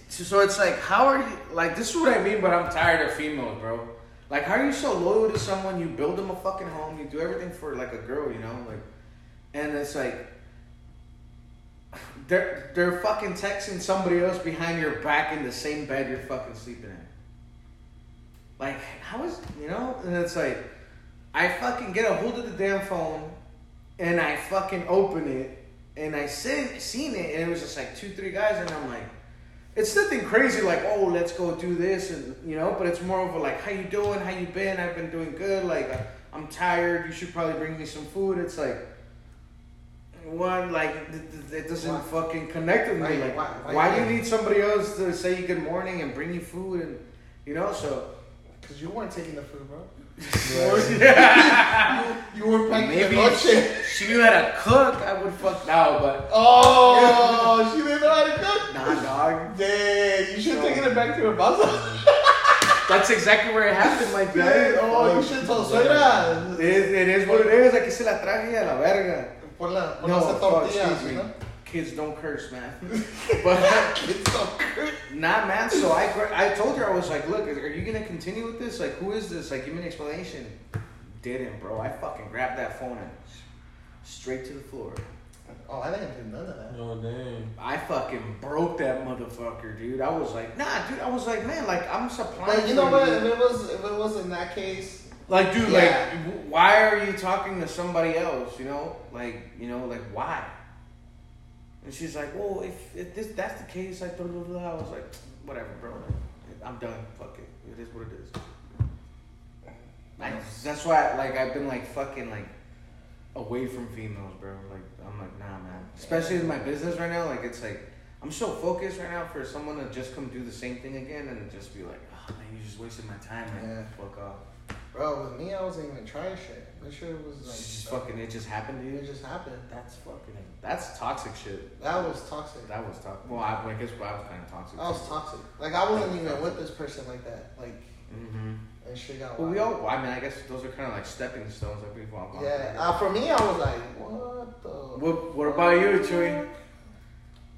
so so it's like, how are you? Like, this is what I mean. But I'm tired of females, bro. Like, how are you so loyal to someone? You build them a fucking home. You do everything for like a girl, you know, like, and it's like. They're they're fucking texting somebody else behind your back in the same bed you're fucking sleeping in. Like, how is you know? And it's like, I fucking get a hold of the damn phone, and I fucking open it, and I seen seen it, and it was just like two, three guys, and I'm like, it's nothing crazy like, oh, let's go do this, and you know, but it's more of a like, how you doing? How you been? I've been doing good. Like, I- I'm tired. You should probably bring me some food. It's like. One like it doesn't Why? fucking connect with me. Like, why- why, why do you- you need somebody else to say good morning and bring you food and you know? So Because you weren't taking the food, bro. Yeah. You were packing maybe the noche. she knew how to cook. I would fuck now, but Oh, she didn't know how to cook. nah, dog. Dang, you should have taken it back to her house. (laughs) That's exactly where it happened, my guy. Oh, you should have told suegra. It is, it is what it is. Aquí se la traje a la verga. Ponla, ponla No, no, fuck, tortillas, excuse you me. Know? Kids don't curse, man. (laughs) (laughs) but It's so good. nah, man. So I, I told her I was like, look, are you gonna continue with this? Like, who is this? Like, give me an explanation. Didn't, bro. I fucking grabbed that phone and straight to the floor. Oh, I didn't do none of that. Oh damn. I fucking broke that motherfucker, dude. I was like, nah, dude. I was like, man, like I'm supplying. But you know for what? If it was if it was in that case, Like, dude, Yeah. like, why are you talking to somebody else? You know, like, you know, like, why? And she's like, well, if, if this that's the case, like, blah, blah, blah. I was like, whatever, bro. I'm done. Fuck it. It is what it is. I, that's why, like, I've been like fucking like away from females, bro. Like, I'm like, nah, man. Especially in my business right now, like, it's like I'm so focused right now for someone to just come do the same thing again and just be like, oh man, you just wasted my time, man. Yeah. Fuck off. Bro, with me, I wasn't even trying shit. This shit was like. just fucking. It just happened to you. It just happened. That's fucking. That's toxic shit. That was toxic. That was toxic. Well, I, I guess I was kind of toxic. That was toxic. Like I wasn't even with this person like that. Like Mm-hmm. and shit got. But we wild. all. I mean, I guess those are kind of like stepping stones. Like we've all gone. Yeah. through. Uh, for me, I was like, what the. What What about you, Chewy?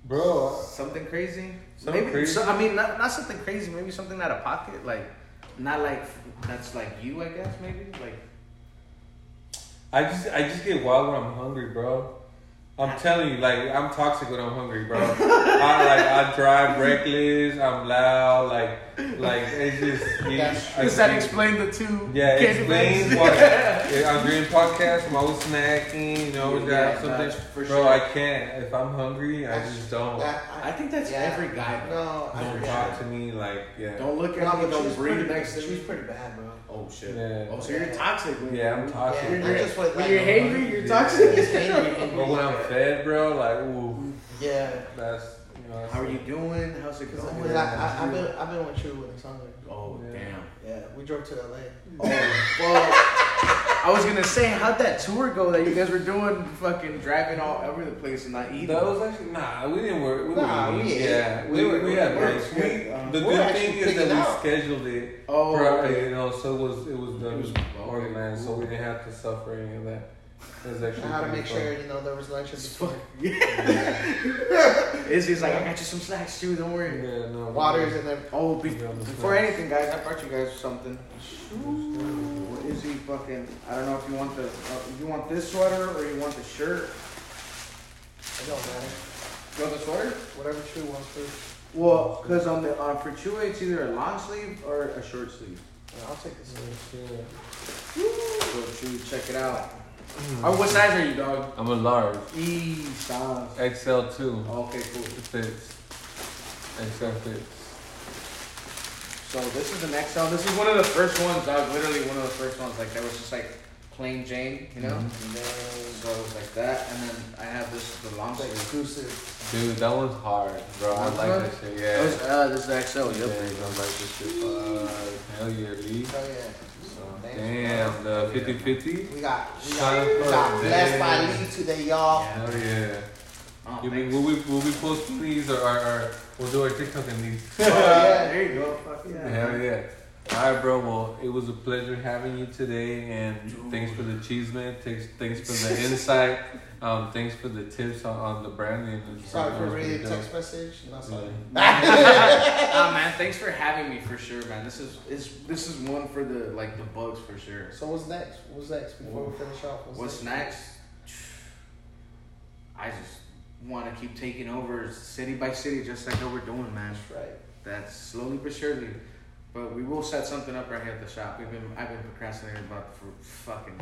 Bro, Something crazy? Something maybe. crazy? So, I mean, not not something crazy. Maybe something out of pocket. Like, not like that's like you. I guess maybe like. I just I just get wild when I'm hungry, bro. I'm telling you, like I'm toxic when I'm hungry, bro. I like I drive reckless. I'm loud, like like it's just. (laughs) You, I Does that think- explain the two? Yeah, it explains bars? why (laughs) yeah, I'm doing podcasts. I'm always snacking. You know, always Yeah, got something. that's for bro, sure. I can't. If I'm hungry, I just don't. That, I think that's every guy. No, I Don't agree. talk to me like yeah. Don't look No, at me. but Don't she's breathe pretty, next to me. she's pretty bad, bro. Oh shit. Yeah. Oh, so you're toxic. When Yeah, I'm toxic. Yeah, When not you're, just with when you're hangry, you're Yeah. toxic. He's. But when I'm fed, bro, like ooh, Yeah. that's you know. That's How are you doing? How's it going? I, I, I've been I've been with you when it's hungry. Oh Yeah. damn. Yeah, we drove to LA. Oh well. I was gonna say, how'd that tour go that you guys were doing? Fucking driving all over the place and not eating. That was actually nah. We didn't work. We Nah, were we ate. Yeah, We we, were- we, we had breaks. we- We, uh, the we were good thing is picking that out. we scheduled it. Oh, for, okay. you know, so it was it was done It was- organized, so we didn't have to suffer any of that. It was I had to make fun. sure you know there was lunch in between. Izzy's like, I got you some snacks too. Don't worry. Yeah, no. Waters and then Oh, be- Yeah, before snacks. anything, guys, I brought you guys something. What is he fucking? I don't know if you want the, uh, you want this sweater or you want the shirt. it don't matter. You want the sweater? Whatever True wants to. Well, because on the on for Chewy, it's either a long sleeve or a short sleeve. Yeah, I'll take this. Yeah. So Chewy, check it out. Oh, what size are you, dog? I'm a large, E size. XL two. Okay, cool. It fits. XL fits. So this is an XL. This is one of the first ones, dog. Literally one of the first ones. Like that was just like plain Jane, you know. Mhm. And then so it was like that, and then I have this the long sleeve. exclusive. Dude, that one's hard, bro. I This like one? that shit. That Yeah. was, uh, this is XL. Yeah, Yep. I like this shit. Fuck. Hell yeah, Lee. Hell yeah. So, thanks, Damn, the 50-50? We got we Shut got, we got bro. blessed by Damn. Lee today, y'all. Yeah. Hell yeah. Oh, You mean, thanks. will we, will we post these or, or, or we'll do our TikTok in these? Oh, yeah, there you go. Fuck yeah. Hell yeah. All right, bro. Well, it was a pleasure having you today, and thanks for the chisme. Thanks, thanks for the (laughs) insight. Um, thanks for the tips on, on the branding. and Sorry stuff. for That was reading pretty text message. Not sorry. oh (laughs) man, thanks for having me for sure, man. This is is this is one for the like the bugs for sure. So what's next? What's next before we finish off? What's next? I just want to keep taking over city by city, just like how we're doing, man. That's right. That's slowly but surely. But we will set something up right here at the shop. We've been I've been procrastinating about for fucking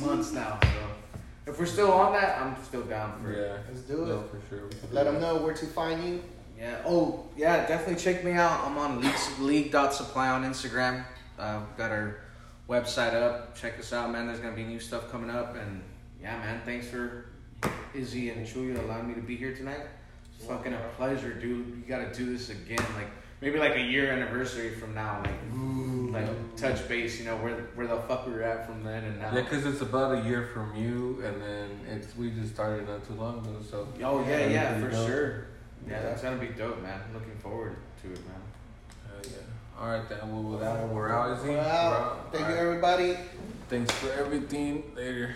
months now. So if we're still on that, I'm still down for it. Yeah. Let's do it. No, for sure. We can do Let them know where to find you. Yeah. Oh, yeah. Definitely check me out. I'm on league, league.supply on Instagram. Uh, got our website up. Check us out, man. There's gonna be new stuff coming up, and yeah, man. Thanks for Izzy and Chewy allowing me to be here tonight. It's fucking a pleasure, dude. You gotta do this again, like maybe like a year anniversary from now, like like touch base. You know where where the fuck we were at from then and now. Yeah, because it's about a year from you, and then it's we just started not too long ago, so. Oh yeah, Yeah, yeah, for dope. sure. Yeah, that's gonna be dope, man. I'm looking forward to it, man. Hell yeah. All right, then. Well, with that one, we're out, Izzy. We're out. Thank you, All right. everybody. Thanks for everything. Later.